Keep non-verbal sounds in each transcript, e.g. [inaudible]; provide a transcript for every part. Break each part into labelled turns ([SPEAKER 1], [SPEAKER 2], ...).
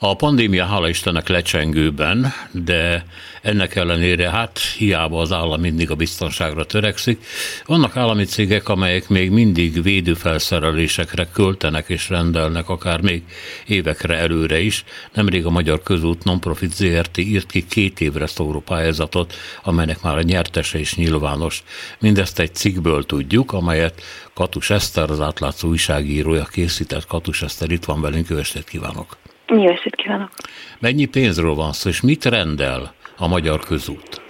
[SPEAKER 1] A pandémia hála Istennek lecsengőben, de ennek ellenére hát hiába az állam mindig a biztonságra törekszik. Vannak állami cégek, amelyek még mindig védőfelszerelésekre költenek és rendelnek, akár még évekre előre is. Nemrég a Magyar Közút Nonprofit ZRT írt ki két évre szóró pályázatot, amelynek már a nyertese is nyilvános. Mindezt egy cikkből tudjuk, amelyet Katus Eszter, az átlátszó újságírója készített. Katus Eszter, itt van velünk, jó estét kívánok!
[SPEAKER 2] Jó estét kívánok!
[SPEAKER 1] Mennyi pénzről van szó, és mit rendel a Magyar Közút?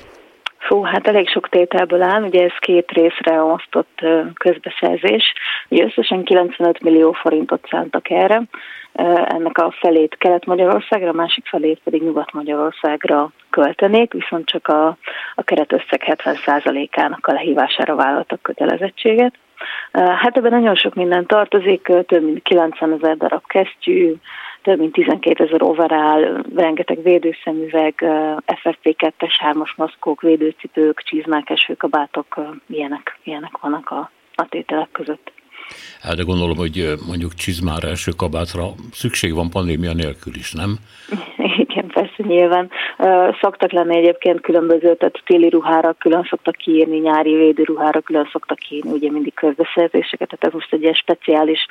[SPEAKER 2] Fú, hát elég sok tételből áll, ugye ez két részre osztott közbeszerzés. Ugye összesen 95 millió forintot szántak erre, ennek a felét Kelet-Magyarországra, a másik felét pedig Nyugat-Magyarországra költenék, viszont csak a, a keretösszeg 70%-ának a lehívására vállaltak kötelezettséget. Hát ebben nagyon sok minden tartozik, több mint 90 ezer darab kesztyű, több mint 12 ezer overall, rengeteg védőszemüveg, FFP2-es, 3-as maszkók, védőcipők, csizmák, esőkabátok, ilyenek, ilyenek vannak a, a tételek között.
[SPEAKER 1] Hát de gondolom, hogy mondjuk csizmára, első kabátra szükség van pandémia nélkül is, nem?
[SPEAKER 2] Igen, persze nyilván. Szoktak lenni egyébként különböző, tehát téli ruhára külön szoktak kiírni, nyári védőruhára külön szoktak kiírni, ugye mindig közbeszerzéseket, tehát ez most egy ilyen speciális,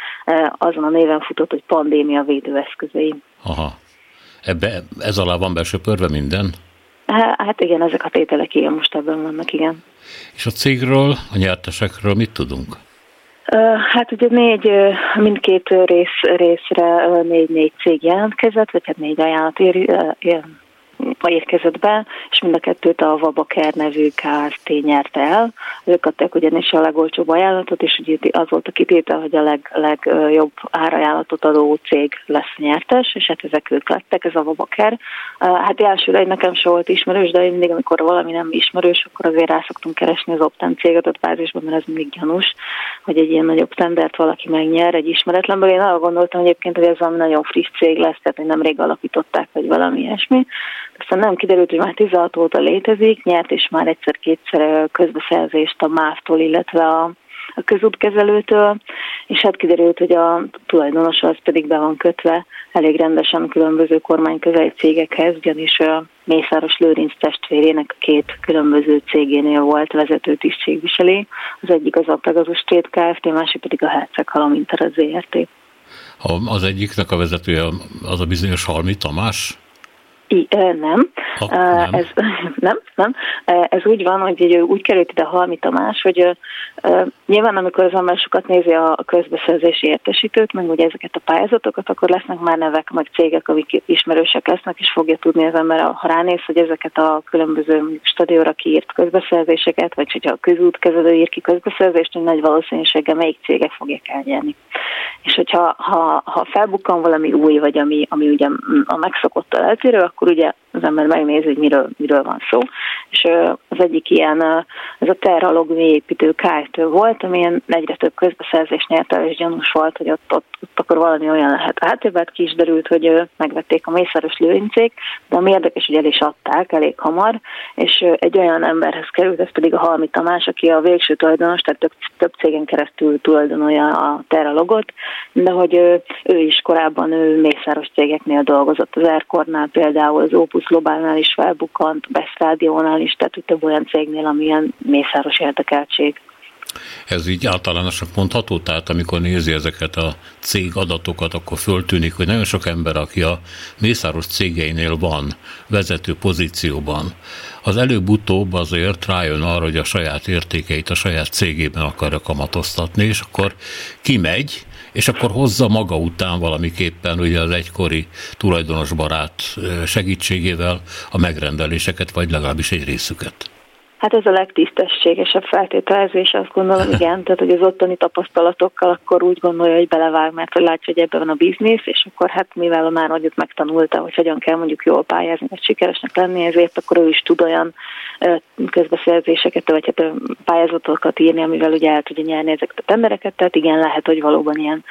[SPEAKER 2] azon a néven futott, hogy pandémia védőeszközei.
[SPEAKER 1] Aha. Ebbe, ez alá van besöpörve minden?
[SPEAKER 2] Hát igen, ezek a tételek ilyen most ebben vannak, igen.
[SPEAKER 1] És a cégről, a nyertesekről mit tudunk?
[SPEAKER 2] Hát ugye négy, mindkét rész, részre négy-négy cég jelentkezett, vagy hát négy ajánlat ér, ér, érkezett be, és mind a kettőt a Vabaker nevű Kft. nyerte el. Ők adták ugyanis a legolcsóbb ajánlatot, és ugye az volt a kitétel, hogy a leg, legjobb árajánlatot adó cég lesz nyertes, és hát ezek ők lettek, ez a Vabaker. Hát elsőre nekem sem volt ismerős, de mindig, amikor valami nem ismerős, akkor azért rá szoktunk keresni az Opten céget a bázisban, mert ez mindig gyanús, hogy egy ilyen nagyobb tendert valaki megnyer egy ismeretlenből. Én arra gondoltam egyébként, hogy ez valami nagyon friss cég lesz, tehát hogy nemrég alapították, vagy valami ilyesmi. Aztán nem kiderült, hogy már 16 óta létezik, nyert is már egyszer-kétszer közbeszerzést a MÁV-tól, illetve a, a közútkezelőtől, és hát kiderült, hogy a tulajdonos az pedig be van kötve elég rendesen különböző kormányközeli cégekhez, ugyanis Mészáros Lőrinc testvérének két különböző cégénél volt vezető tisztségviselé. Az egyik az a Pegasus Trade Kft., másik pedig a Herceg Halominter az ZRT.
[SPEAKER 1] Az egyiknek a vezetője az a bizonyos Halmi Tamás?
[SPEAKER 2] I, nem. Ha, nem. Ez, [laughs] nem, nem. Ez úgy van, hogy úgy került ide Halmi Tamás, hogy nyilván amikor az ember sokat nézi a közbeszerzési értesítőt, meg ugye ezeket a pályázatokat, akkor lesznek már nevek, meg cégek, amik ismerősek lesznek, és fogja tudni az ember, ha ránéz, hogy ezeket a különböző stadionra kiírt közbeszerzéseket, vagy hogyha a közútkezelő ír ki közbeszerzést, hogy nagy valószínűséggel melyik cégek fogják elnyerni. És hogyha ha, ha felbukkan valami új, vagy ami, ami ugye a megszokottal eltérő, akkor ugye az ember megnézi, hogy miről, miről van szó. És az egyik ilyen, ez a Terralog építő Kft. volt, amilyen egyre több közbeszerzés nyert el, gyanús volt, hogy ott, ott akkor valami olyan lehet. Hát ki is derült, hogy megvették a Mészáros lőrincék, de ami érdekes, hogy el is adták elég hamar, és egy olyan emberhez került, ez pedig a Halmi Tamás, aki a végső tulajdonos, tehát több, több cégen keresztül tulajdonolja a Terralogot, de hogy ő is korábban ő Mészáros cégeknél dolgozott, az Erkornál például, az Opus Globálnál is felbukkant, Best Rádiónál is, tehát több olyan cégnél, amilyen mészáros érdekeltség.
[SPEAKER 1] Ez így általánosan mondható, tehát amikor nézi ezeket a cég adatokat, akkor föltűnik, hogy nagyon sok ember, aki a mészáros cégeinél van, vezető pozícióban, az előbb-utóbb azért rájön arra, hogy a saját értékeit a saját cégében akarja kamatoztatni, és akkor kimegy, és akkor hozza maga után valamiképpen ugye az egykori tulajdonos barát segítségével a megrendeléseket, vagy legalábbis egy részüket.
[SPEAKER 2] Hát ez a legtisztességesebb feltételezés, azt gondolom, igen, tehát hogy az ottani tapasztalatokkal akkor úgy gondolja, hogy belevág, mert hogy látja, hogy ebben van a biznisz, és akkor hát mivel már nagyot megtanulta, hogy hogyan kell mondjuk jól pályázni, vagy sikeresnek lenni, ezért akkor ő is tud olyan közbeszerzéseket, vagy hát pályázatokat írni, amivel ugye el tudja nyerni ezeket a tendereket, tehát igen, lehet, hogy valóban ilyen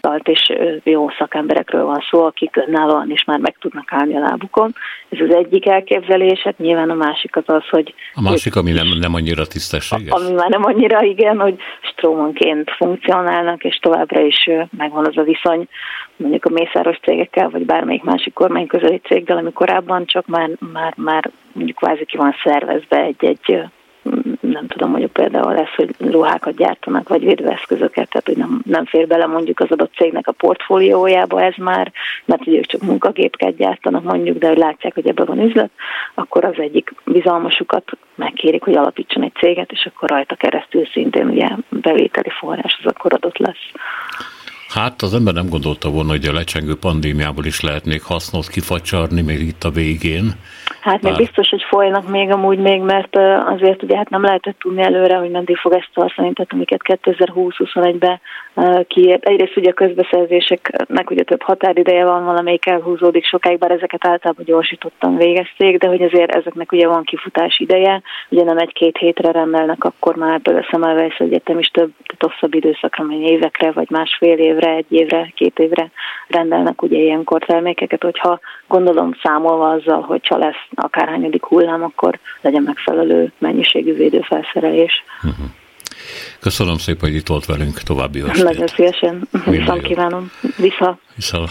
[SPEAKER 2] talt és jó szakemberekről van szó, akik önállóan is már meg tudnak állni a lábukon. Ez az egyik elképzelés, hát nyilván a másik az az, hogy
[SPEAKER 1] a másik, ami nem, nem annyira tisztességes?
[SPEAKER 2] Ami már nem annyira, igen, hogy strómanként funkcionálnak, és továbbra is megvan az a viszony, mondjuk a mészáros cégekkel, vagy bármelyik másik kormány közeli céggel, ami korábban csak már, már, már mondjuk kvázi ki van szervezve egy-egy nem tudom, mondjuk például lesz, hogy ruhákat gyártanak, vagy védőeszközöket, tehát hogy nem, nem fér bele mondjuk az adott cégnek a portfóliójába ez már, mert ugye ők csak munkagépket gyártanak mondjuk, de hogy látják, hogy ebben van üzlet, akkor az egyik bizalmasukat megkérik, hogy alapítson egy céget, és akkor rajta keresztül szintén ugye bevételi forrás az akkor adott lesz.
[SPEAKER 1] Hát az ember nem gondolta volna, hogy a lecsengő pandémiából is lehetnék hasznot kifacsarni még itt a végén.
[SPEAKER 2] Hát még biztos, hogy folynak még amúgy még, mert azért ugye hát nem lehetett tudni előre, hogy meddig fog ezt tartani, tehát amiket 2020-21-ben kiért. Egyrészt ugye a közbeszerzéseknek ugye több határideje van, valamelyik elhúzódik sokáig, bár ezeket általában gyorsítottan végezték, de hogy azért ezeknek ugye van kifutás ideje, ugye nem egy-két hétre rendelnek, akkor már például a Semmelweis Egyetem is több, tehát hosszabb időszakra, mint évekre, vagy másfél évre, egy évre, két évre rendelnek ugye ilyenkor termékeket, hogyha gondolom számolva azzal, hogyha lesz akárhányadik hullám, akkor legyen megfelelő mennyiségű védőfelszerelés. Uh-huh.
[SPEAKER 1] Köszönöm szépen, hogy itt volt velünk, további
[SPEAKER 2] estét. Nagyon szívesen, viszont kívánom. Vissza.
[SPEAKER 1] Vissza.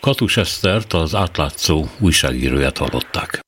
[SPEAKER 1] Katus Esztert, az átlátszó újságíróját hallották.